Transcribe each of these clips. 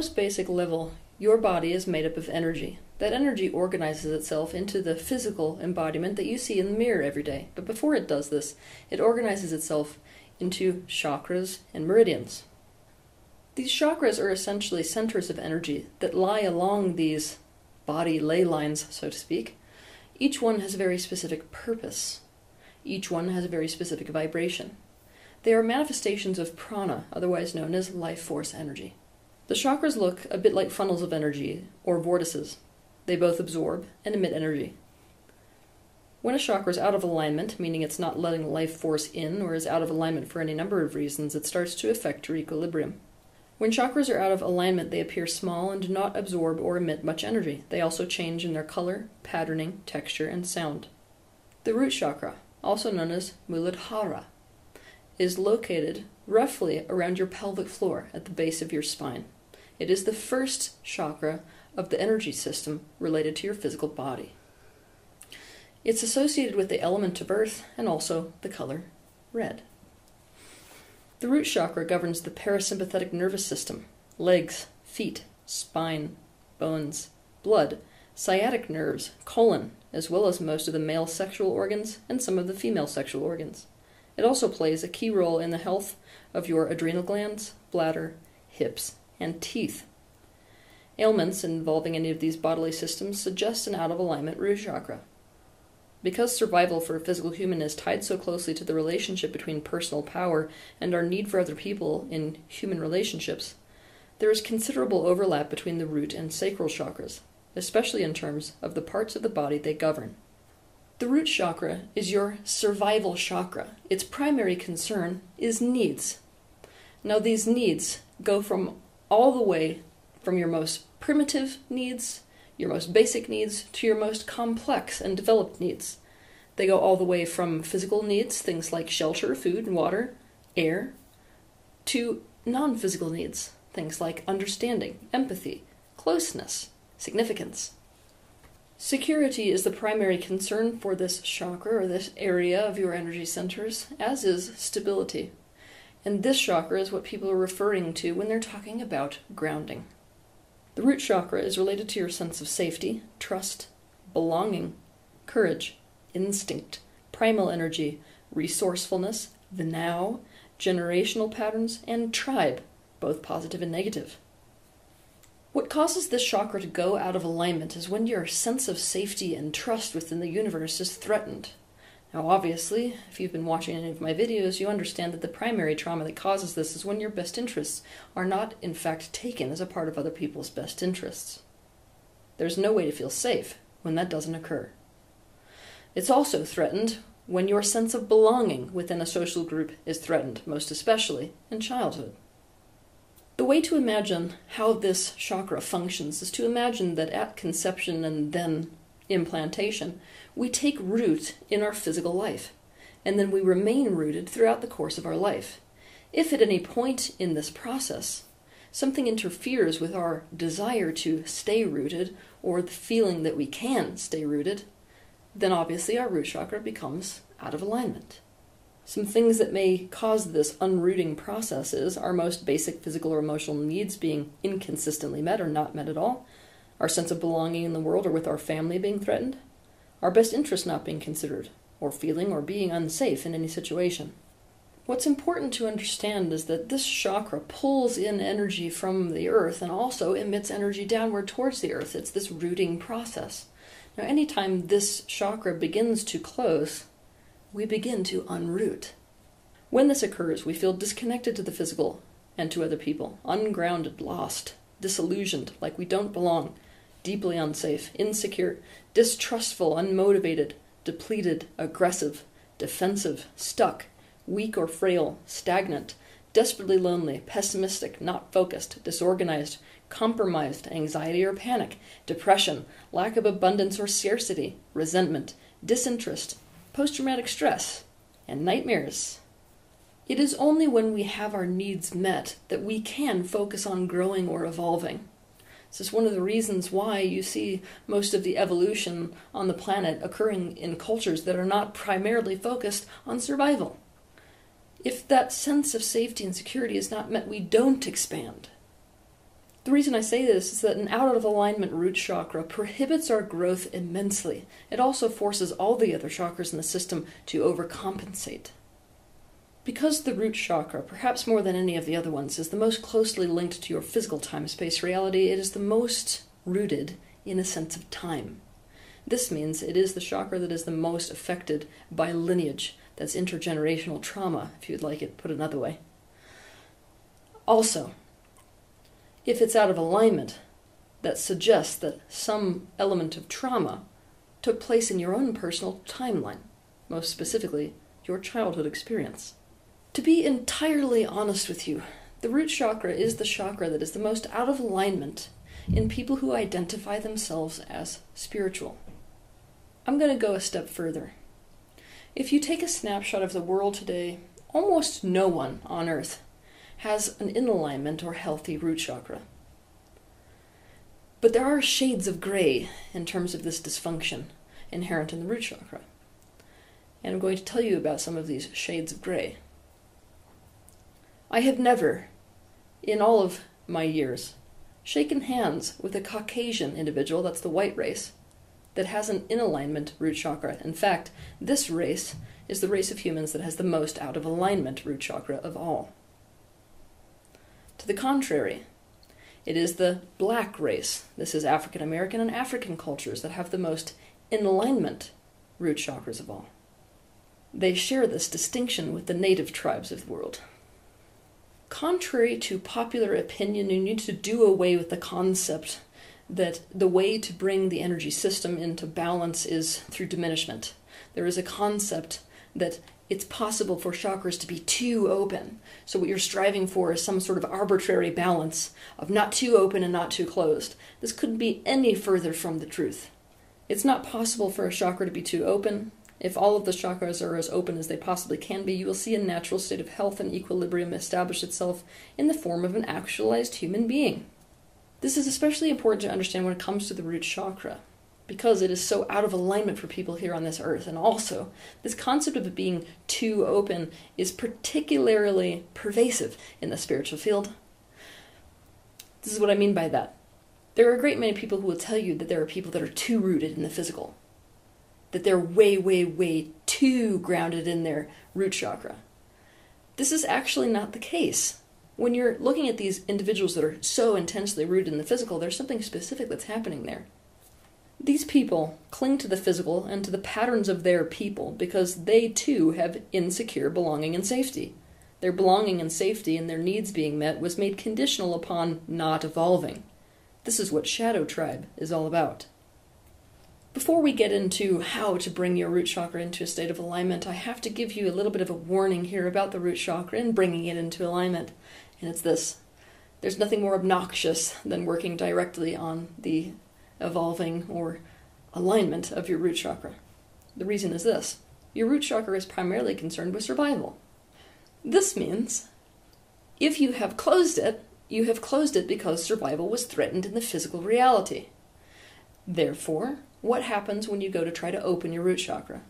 most basic level, your body is made up of energy. That energy organizes itself into the physical embodiment that you see in the mirror every day. But before it does this, it organizes itself into chakras and meridians. These chakras are essentially centers of energy that lie along these body ley lines, so to speak. Each one has a very specific purpose. Each one has a very specific vibration. They are manifestations of prana, otherwise known as life force energy. The chakras look a bit like funnels of energy, or vortices. They both absorb and emit energy. When a chakra is out of alignment, meaning it's not letting life force in or is out of alignment for any number of reasons, it starts to affect your equilibrium. When chakras are out of alignment, they appear small and do not absorb or emit much energy. They also change in their color, patterning, texture, and sound. The root chakra, also known as Muladhara, is located roughly around your pelvic floor at the base of your spine. It is the first chakra of the energy system related to your physical body. It's associated with the element of earth and also the color red. The root chakra governs the parasympathetic nervous system, legs, feet, spine, bones, blood, sciatic nerves, colon, as well as most of the male sexual organs and some of the female sexual organs. It also plays a key role in the health of your adrenal glands, bladder, hips, and teeth. Ailments involving any of these bodily systems suggest an out of alignment root chakra. Because survival for a physical human is tied so closely to the relationship between personal power and our need for other people in human relationships, there is considerable overlap between the root and sacral chakras, especially in terms of the parts of the body they govern. The root chakra is your survival chakra. Its primary concern is needs. Now, these needs go from all the way from your most primitive needs your most basic needs to your most complex and developed needs. They go all the way from physical needs, things like shelter, food and water, air, to non physical needs, things like understanding, empathy, closeness, significance. Security is the primary concern for this chakra or this area of your energy centers, as is stability. And this chakra is what people are referring to when they're talking about grounding. The root chakra is related to your sense of safety, trust, belonging, courage, instinct, primal energy, resourcefulness, the now, generational patterns, and tribe, both positive and negative. What causes this chakra to go out of alignment is when your sense of safety and trust within the universe is threatened. Now, obviously, if you've been watching any of my videos, you understand that the primary trauma that causes this is when your best interests are not, in fact, taken as a part of other people's best interests. There's no way to feel safe when that doesn't occur. It's also threatened when your sense of belonging within a social group is threatened, most especially in childhood. The way to imagine how this chakra functions is to imagine that at conception and then implantation, we take root in our physical life, and then we remain rooted throughout the course of our life. If at any point in this process something interferes with our desire to stay rooted or the feeling that we can stay rooted, then obviously our root chakra becomes out of alignment. Some things that may cause this unrooting process is our most basic physical or emotional needs being inconsistently met or not met at all, our sense of belonging in the world or with our family being threatened, our best interests not being considered, or feeling or being unsafe in any situation. What's important to understand is that this chakra pulls in energy from the earth and also emits energy downward towards the earth. It's this rooting process. Now, anytime this chakra begins to close, we begin to unroot. When this occurs, we feel disconnected to the physical and to other people, ungrounded, lost, disillusioned, like we don't belong, deeply unsafe, insecure, distrustful, unmotivated, depleted, aggressive, defensive, stuck, weak or frail, stagnant, desperately lonely, pessimistic, not focused, disorganized, compromised, anxiety or panic, depression, lack of abundance or scarcity, resentment, disinterest, post traumatic stress, and nightmares. It is only when we have our needs met that we can focus on growing or evolving. This is one of the reasons why you see most of the evolution on the planet occurring in cultures that are not primarily focused on survival. If that sense of safety and security is not met, we don't expand. The reason I say this is that an out of alignment root chakra prohibits our growth immensely. It also forces all the other chakras in the system to overcompensate. Because the root chakra, perhaps more than any of the other ones, is the most closely linked to your physical time space reality, it is the most rooted in a sense of time. This means it is the chakra that is the most affected by lineage, that's intergenerational trauma, if you'd like it put another way. Also, if it's out of alignment, that suggests that some element of trauma took place in your own personal timeline, most specifically, your childhood experience. To be entirely honest with you, the root chakra is the chakra that is the most out of alignment in people who identify themselves as spiritual. I'm going to go a step further. If you take a snapshot of the world today, almost no one on earth has an in alignment or healthy root chakra. But there are shades of gray in terms of this dysfunction inherent in the root chakra. And I'm going to tell you about some of these shades of gray. I have never, in all of my years, shaken hands with a Caucasian individual, that's the white race, that has an in alignment root chakra. In fact, this race is the race of humans that has the most out of alignment root chakra of all. To the contrary, it is the black race. This is African American and African cultures that have the most in alignment root chakras of all. They share this distinction with the native tribes of the world. Contrary to popular opinion, you need to do away with the concept that the way to bring the energy system into balance is through diminishment. There is a concept that it's possible for chakras to be too open. So, what you're striving for is some sort of arbitrary balance of not too open and not too closed. This couldn't be any further from the truth. It's not possible for a chakra to be too open. If all of the chakras are as open as they possibly can be, you will see a natural state of health and equilibrium establish itself in the form of an actualized human being. This is especially important to understand when it comes to the root chakra because it is so out of alignment for people here on this earth. And also, this concept of it being too open is particularly pervasive in the spiritual field. This is what I mean by that. There are a great many people who will tell you that there are people that are too rooted in the physical, that they're way, way, way too grounded in their root chakra. This is actually not the case. When you're looking at these individuals that are so intensely rooted in the physical, there's something specific that's happening there. These people cling to the physical and to the patterns of their people because they too have insecure belonging and safety. Their belonging and safety and their needs being met was made conditional upon not evolving. This is what Shadow Tribe is all about. Before we get into how to bring your root chakra into a state of alignment, I have to give you a little bit of a warning here about the root chakra and bringing it into alignment. And it's this there's nothing more obnoxious than working directly on the evolving or alignment of your root chakra. The reason is this your root chakra is primarily concerned with survival. This means if you have closed it, you have closed it because survival was threatened in the physical reality. Therefore, what happens when you go to try to open your root chakra?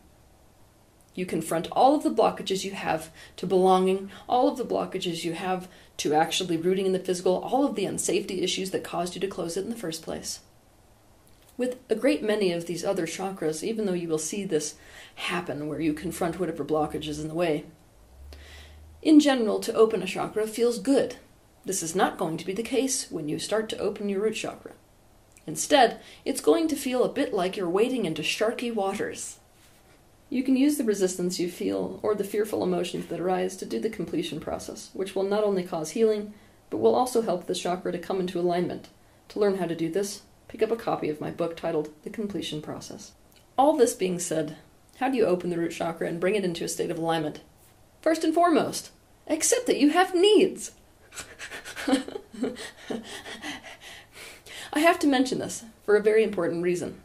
You confront all of the blockages you have to belonging, all of the blockages you have to actually rooting in the physical, all of the unsafety issues that caused you to close it in the first place. With a great many of these other chakras, even though you will see this happen where you confront whatever blockage is in the way, in general, to open a chakra feels good. This is not going to be the case when you start to open your root chakra. Instead, it's going to feel a bit like you're wading into sharky waters. You can use the resistance you feel or the fearful emotions that arise to do the completion process, which will not only cause healing, but will also help the chakra to come into alignment. To learn how to do this, pick up a copy of my book titled The Completion Process. All this being said, how do you open the root chakra and bring it into a state of alignment? First and foremost, accept that you have needs. I have to mention this for a very important reason.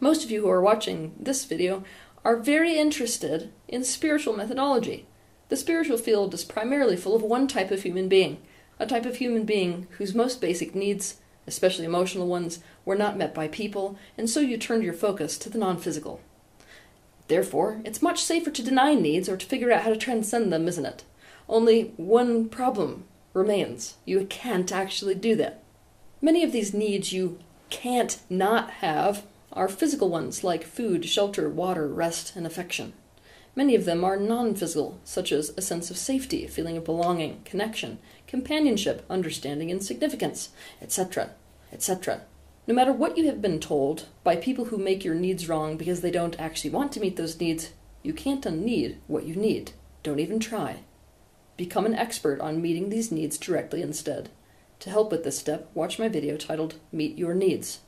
Most of you who are watching this video are very interested in spiritual methodology. The spiritual field is primarily full of one type of human being, a type of human being whose most basic needs especially emotional ones, were not met by people, and so you turned your focus to the non physical. Therefore, it's much safer to deny needs or to figure out how to transcend them, isn't it? Only one problem remains. You can't actually do that. Many of these needs you can't not have are physical ones like food, shelter, water, rest, and affection. Many of them are non physical, such as a sense of safety, a feeling of belonging, connection, companionship, understanding, and significance, etc., etc. No matter what you have been told by people who make your needs wrong because they don't actually want to meet those needs, you can't unneed what you need. Don't even try. Become an expert on meeting these needs directly instead. To help with this step, watch my video titled Meet Your Needs.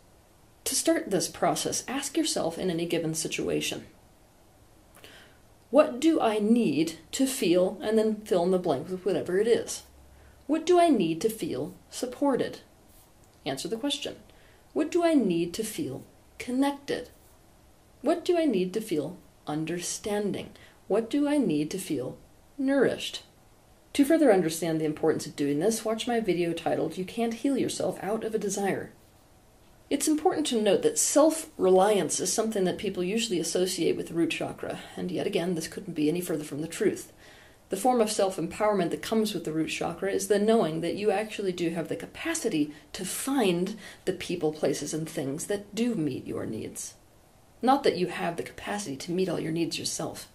To start this process, ask yourself in any given situation What do I need to feel, and then fill in the blank with whatever it is? What do I need to feel supported? Answer the question. What do I need to feel connected? What do I need to feel understanding? What do I need to feel nourished? To further understand the importance of doing this, watch my video titled You Can't Heal Yourself Out of a Desire. It's important to note that self reliance is something that people usually associate with the root chakra, and yet again, this couldn't be any further from the truth. The form of self empowerment that comes with the root chakra is the knowing that you actually do have the capacity to find the people, places, and things that do meet your needs. Not that you have the capacity to meet all your needs yourself.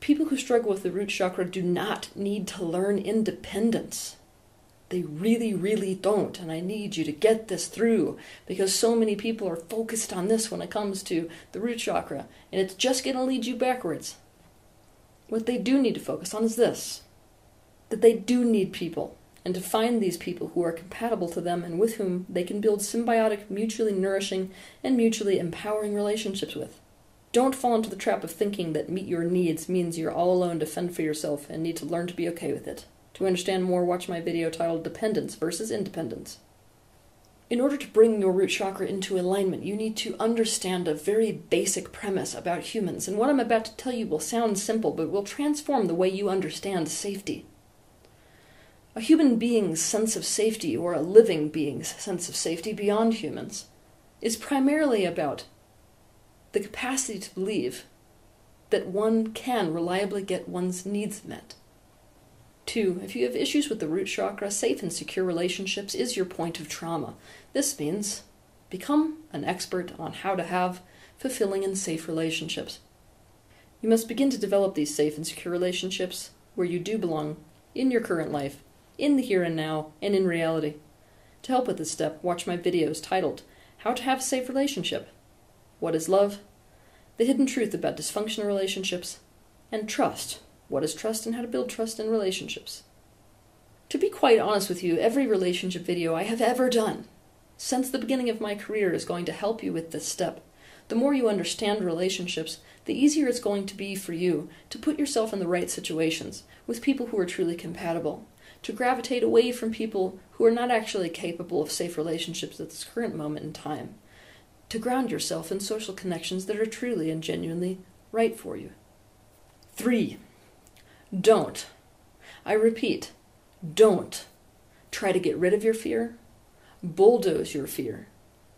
People who struggle with the root chakra do not need to learn independence. They really, really don't. And I need you to get this through because so many people are focused on this when it comes to the root chakra, and it's just going to lead you backwards. What they do need to focus on is this that they do need people, and to find these people who are compatible to them and with whom they can build symbiotic, mutually nourishing, and mutually empowering relationships with. Don't fall into the trap of thinking that meet your needs means you're all alone to fend for yourself and need to learn to be okay with it. To understand more, watch my video titled Dependence versus Independence. In order to bring your root chakra into alignment, you need to understand a very basic premise about humans. And what I'm about to tell you will sound simple, but will transform the way you understand safety. A human being's sense of safety, or a living being's sense of safety beyond humans, is primarily about the capacity to believe that one can reliably get one's needs met. Two, if you have issues with the root chakra, safe and secure relationships is your point of trauma. This means become an expert on how to have fulfilling and safe relationships. You must begin to develop these safe and secure relationships where you do belong in your current life, in the here and now, and in reality. To help with this step, watch my videos titled How to Have a Safe Relationship what is love? The hidden truth about dysfunctional relationships. And trust. What is trust and how to build trust in relationships? To be quite honest with you, every relationship video I have ever done since the beginning of my career is going to help you with this step. The more you understand relationships, the easier it's going to be for you to put yourself in the right situations with people who are truly compatible, to gravitate away from people who are not actually capable of safe relationships at this current moment in time, to ground yourself in social connections that are truly and genuinely right for you. Three, don't. I repeat, don't try to get rid of your fear, bulldoze your fear,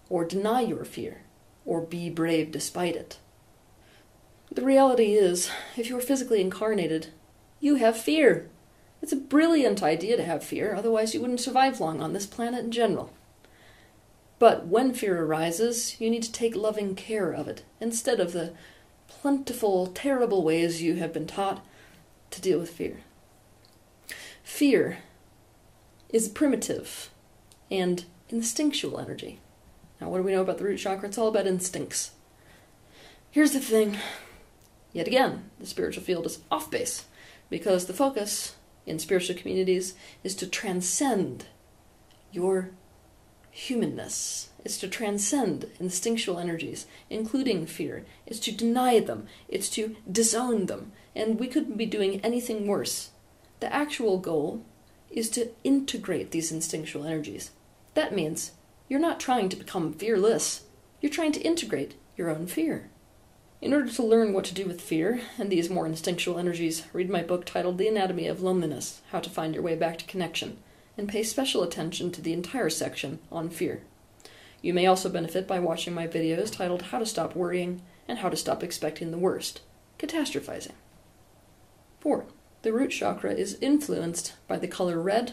or deny your fear, or be brave despite it. The reality is, if you're physically incarnated, you have fear. It's a brilliant idea to have fear, otherwise, you wouldn't survive long on this planet in general. But when fear arises, you need to take loving care of it, instead of the plentiful, terrible ways you have been taught to deal with fear. Fear is primitive and instinctual energy. Now, what do we know about the root chakra? It's all about instincts. Here's the thing yet again, the spiritual field is off base because the focus in spiritual communities is to transcend your humanness. It's to transcend instinctual energies, including fear. It's to deny them. It's to disown them. And we couldn't be doing anything worse. The actual goal is to integrate these instinctual energies. That means you're not trying to become fearless, you're trying to integrate your own fear. In order to learn what to do with fear and these more instinctual energies, read my book titled The Anatomy of Loneliness How to Find Your Way Back to Connection and pay special attention to the entire section on fear. You may also benefit by watching my videos titled How to Stop Worrying and How to Stop Expecting the Worst Catastrophizing. 4. The root chakra is influenced by the color red,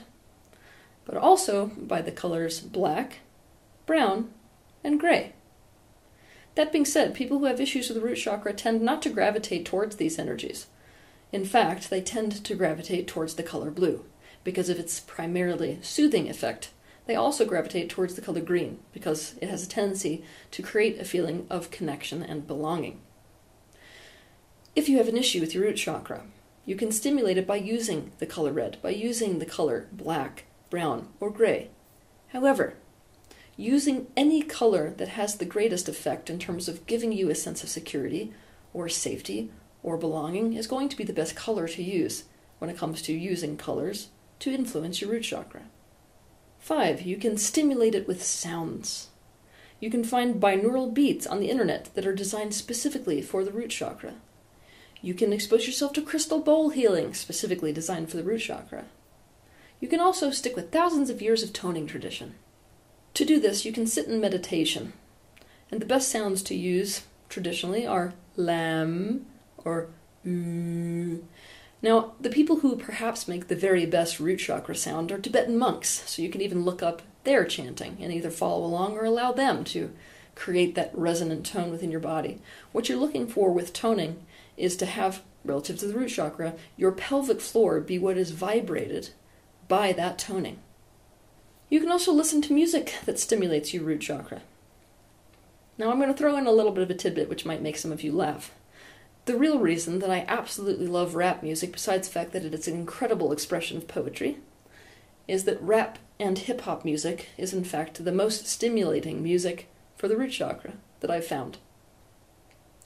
but also by the colors black, brown, and gray. That being said, people who have issues with the root chakra tend not to gravitate towards these energies. In fact, they tend to gravitate towards the color blue because of its primarily soothing effect. They also gravitate towards the color green because it has a tendency to create a feeling of connection and belonging. If you have an issue with your root chakra, you can stimulate it by using the color red, by using the color black, brown, or gray. However, using any color that has the greatest effect in terms of giving you a sense of security or safety or belonging is going to be the best color to use when it comes to using colors to influence your root chakra. Five, you can stimulate it with sounds. You can find binaural beats on the internet that are designed specifically for the root chakra. You can expose yourself to crystal bowl healing, specifically designed for the root chakra. You can also stick with thousands of years of toning tradition. To do this, you can sit in meditation, and the best sounds to use traditionally are lam or oo. Now, the people who perhaps make the very best root chakra sound are Tibetan monks, so you can even look up their chanting and either follow along or allow them to create that resonant tone within your body. What you're looking for with toning is to have, relative to the root chakra, your pelvic floor be what is vibrated by that toning. You can also listen to music that stimulates your root chakra. Now, I'm going to throw in a little bit of a tidbit which might make some of you laugh. The real reason that I absolutely love rap music, besides the fact that it is an incredible expression of poetry, is that rap and hip hop music is in fact the most stimulating music for the root chakra that I've found.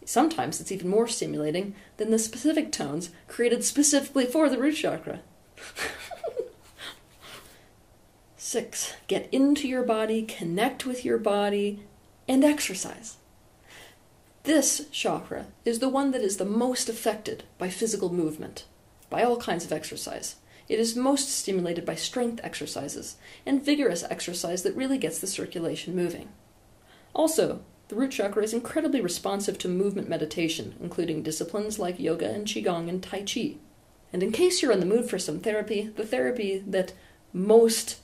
Sometimes it's even more stimulating than the specific tones created specifically for the root chakra. Six, get into your body, connect with your body, and exercise. This chakra is the one that is the most affected by physical movement, by all kinds of exercise. It is most stimulated by strength exercises and vigorous exercise that really gets the circulation moving. Also, the root chakra is incredibly responsive to movement meditation, including disciplines like yoga and qigong and tai chi. And in case you're in the mood for some therapy, the therapy that most,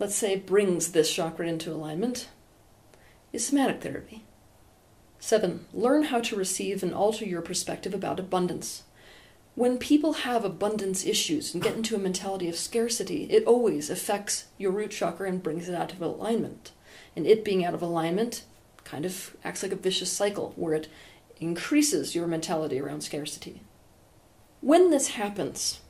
let's say, brings this chakra into alignment is somatic therapy. 7. Learn how to receive and alter your perspective about abundance. When people have abundance issues and get into a mentality of scarcity, it always affects your root chakra and brings it out of alignment. And it being out of alignment kind of acts like a vicious cycle where it increases your mentality around scarcity. When this happens,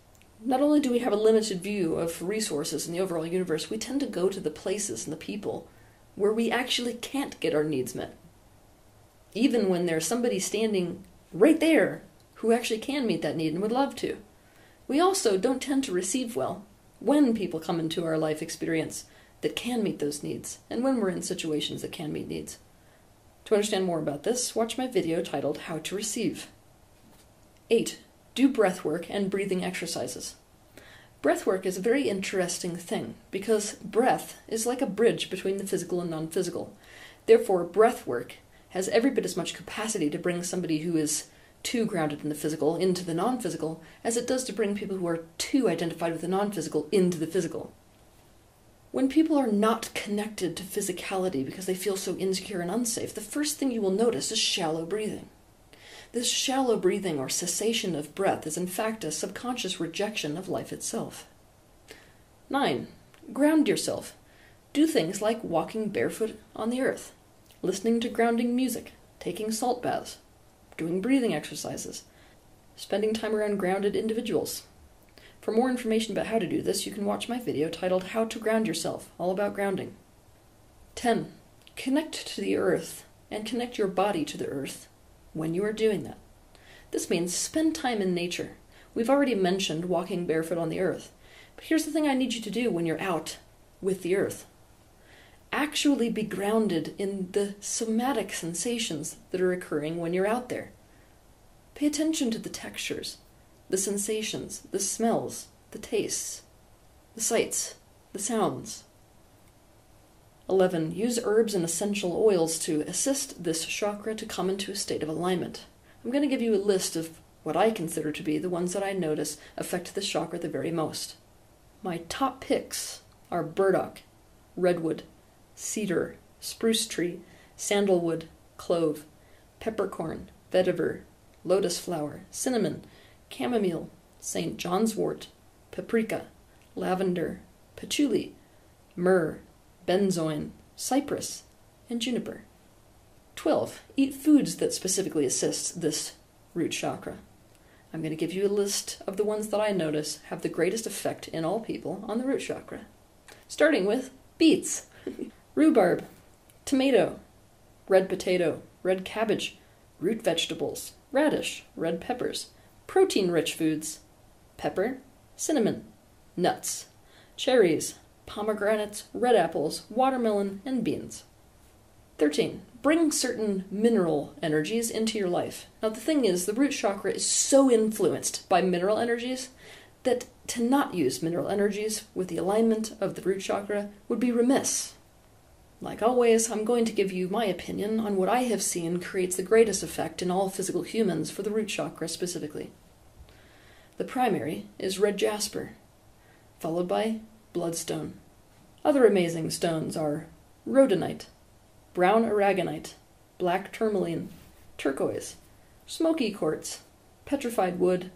not only do we have a limited view of resources in the overall universe, we tend to go to the places and the people where we actually can't get our needs met. Even when there's somebody standing right there who actually can meet that need and would love to. We also don't tend to receive well when people come into our life experience that can meet those needs, and when we're in situations that can meet needs. To understand more about this, watch my video titled How to Receive. 8. Do breath work and breathing exercises. Breath work is a very interesting thing because breath is like a bridge between the physical and non physical. Therefore, breath work has every bit as much capacity to bring somebody who is too grounded in the physical into the non physical as it does to bring people who are too identified with the non physical into the physical. When people are not connected to physicality because they feel so insecure and unsafe, the first thing you will notice is shallow breathing. This shallow breathing or cessation of breath is in fact a subconscious rejection of life itself. 9. Ground yourself. Do things like walking barefoot on the earth, listening to grounding music, taking salt baths, doing breathing exercises, spending time around grounded individuals, for more information about how to do this, you can watch my video titled How to Ground Yourself, all about grounding. 10. Connect to the earth and connect your body to the earth when you are doing that. This means spend time in nature. We've already mentioned walking barefoot on the earth, but here's the thing I need you to do when you're out with the earth. Actually be grounded in the somatic sensations that are occurring when you're out there. Pay attention to the textures, the sensations, the smells, the tastes, the sights, the sounds. 11. Use herbs and essential oils to assist this chakra to come into a state of alignment. I'm going to give you a list of what I consider to be the ones that I notice affect this chakra the very most. My top picks are burdock, redwood, cedar, spruce tree, sandalwood, clove, peppercorn, vetiver, lotus flower, cinnamon, chamomile, St. John's wort, paprika, lavender, patchouli, myrrh, benzoin, cypress, and juniper. 12. Eat foods that specifically assist this root chakra. I'm going to give you a list of the ones that I notice have the greatest effect in all people on the root chakra. Starting with beets, rhubarb, tomato, red potato, red cabbage, root vegetables, radish, red peppers, protein rich foods, pepper, cinnamon, nuts, cherries, pomegranates, red apples, watermelon, and beans. 13. Bring certain mineral energies into your life. Now, the thing is, the root chakra is so influenced by mineral energies that to not use mineral energies with the alignment of the root chakra would be remiss. Like always, I'm going to give you my opinion on what I have seen creates the greatest effect in all physical humans for the root chakra specifically. The primary is red jasper, followed by bloodstone. Other amazing stones are rhodonite, brown aragonite, black tourmaline, turquoise, smoky quartz, petrified wood,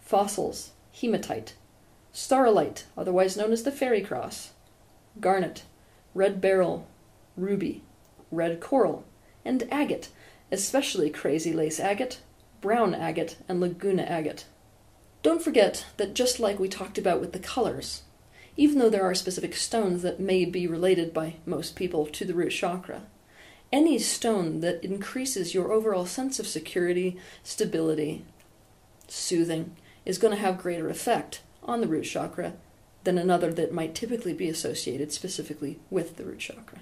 fossils, hematite, staurolite, otherwise known as the fairy cross, garnet, red beryl, ruby, red coral, and agate, especially crazy lace agate, brown agate, and laguna agate. Don't forget that just like we talked about with the colors, even though there are specific stones that may be related by most people to the root chakra, any stone that increases your overall sense of security, stability, soothing, is going to have greater effect on the root chakra than another that might typically be associated specifically with the root chakra.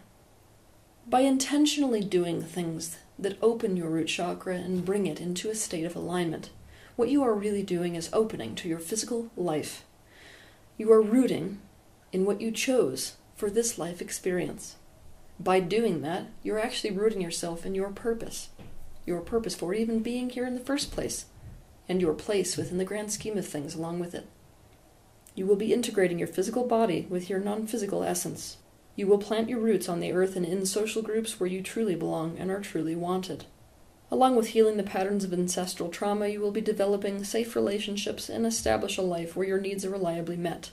By intentionally doing things that open your root chakra and bring it into a state of alignment, what you are really doing is opening to your physical life. You are rooting in what you chose for this life experience. By doing that, you're actually rooting yourself in your purpose, your purpose for even being here in the first place, and your place within the grand scheme of things along with it. You will be integrating your physical body with your non physical essence. You will plant your roots on the earth and in social groups where you truly belong and are truly wanted. Along with healing the patterns of ancestral trauma, you will be developing safe relationships and establish a life where your needs are reliably met.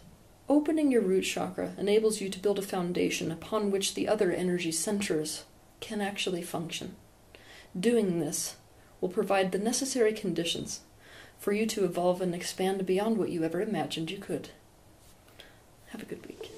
Opening your root chakra enables you to build a foundation upon which the other energy centers can actually function. Doing this will provide the necessary conditions for you to evolve and expand beyond what you ever imagined you could. Have a good week.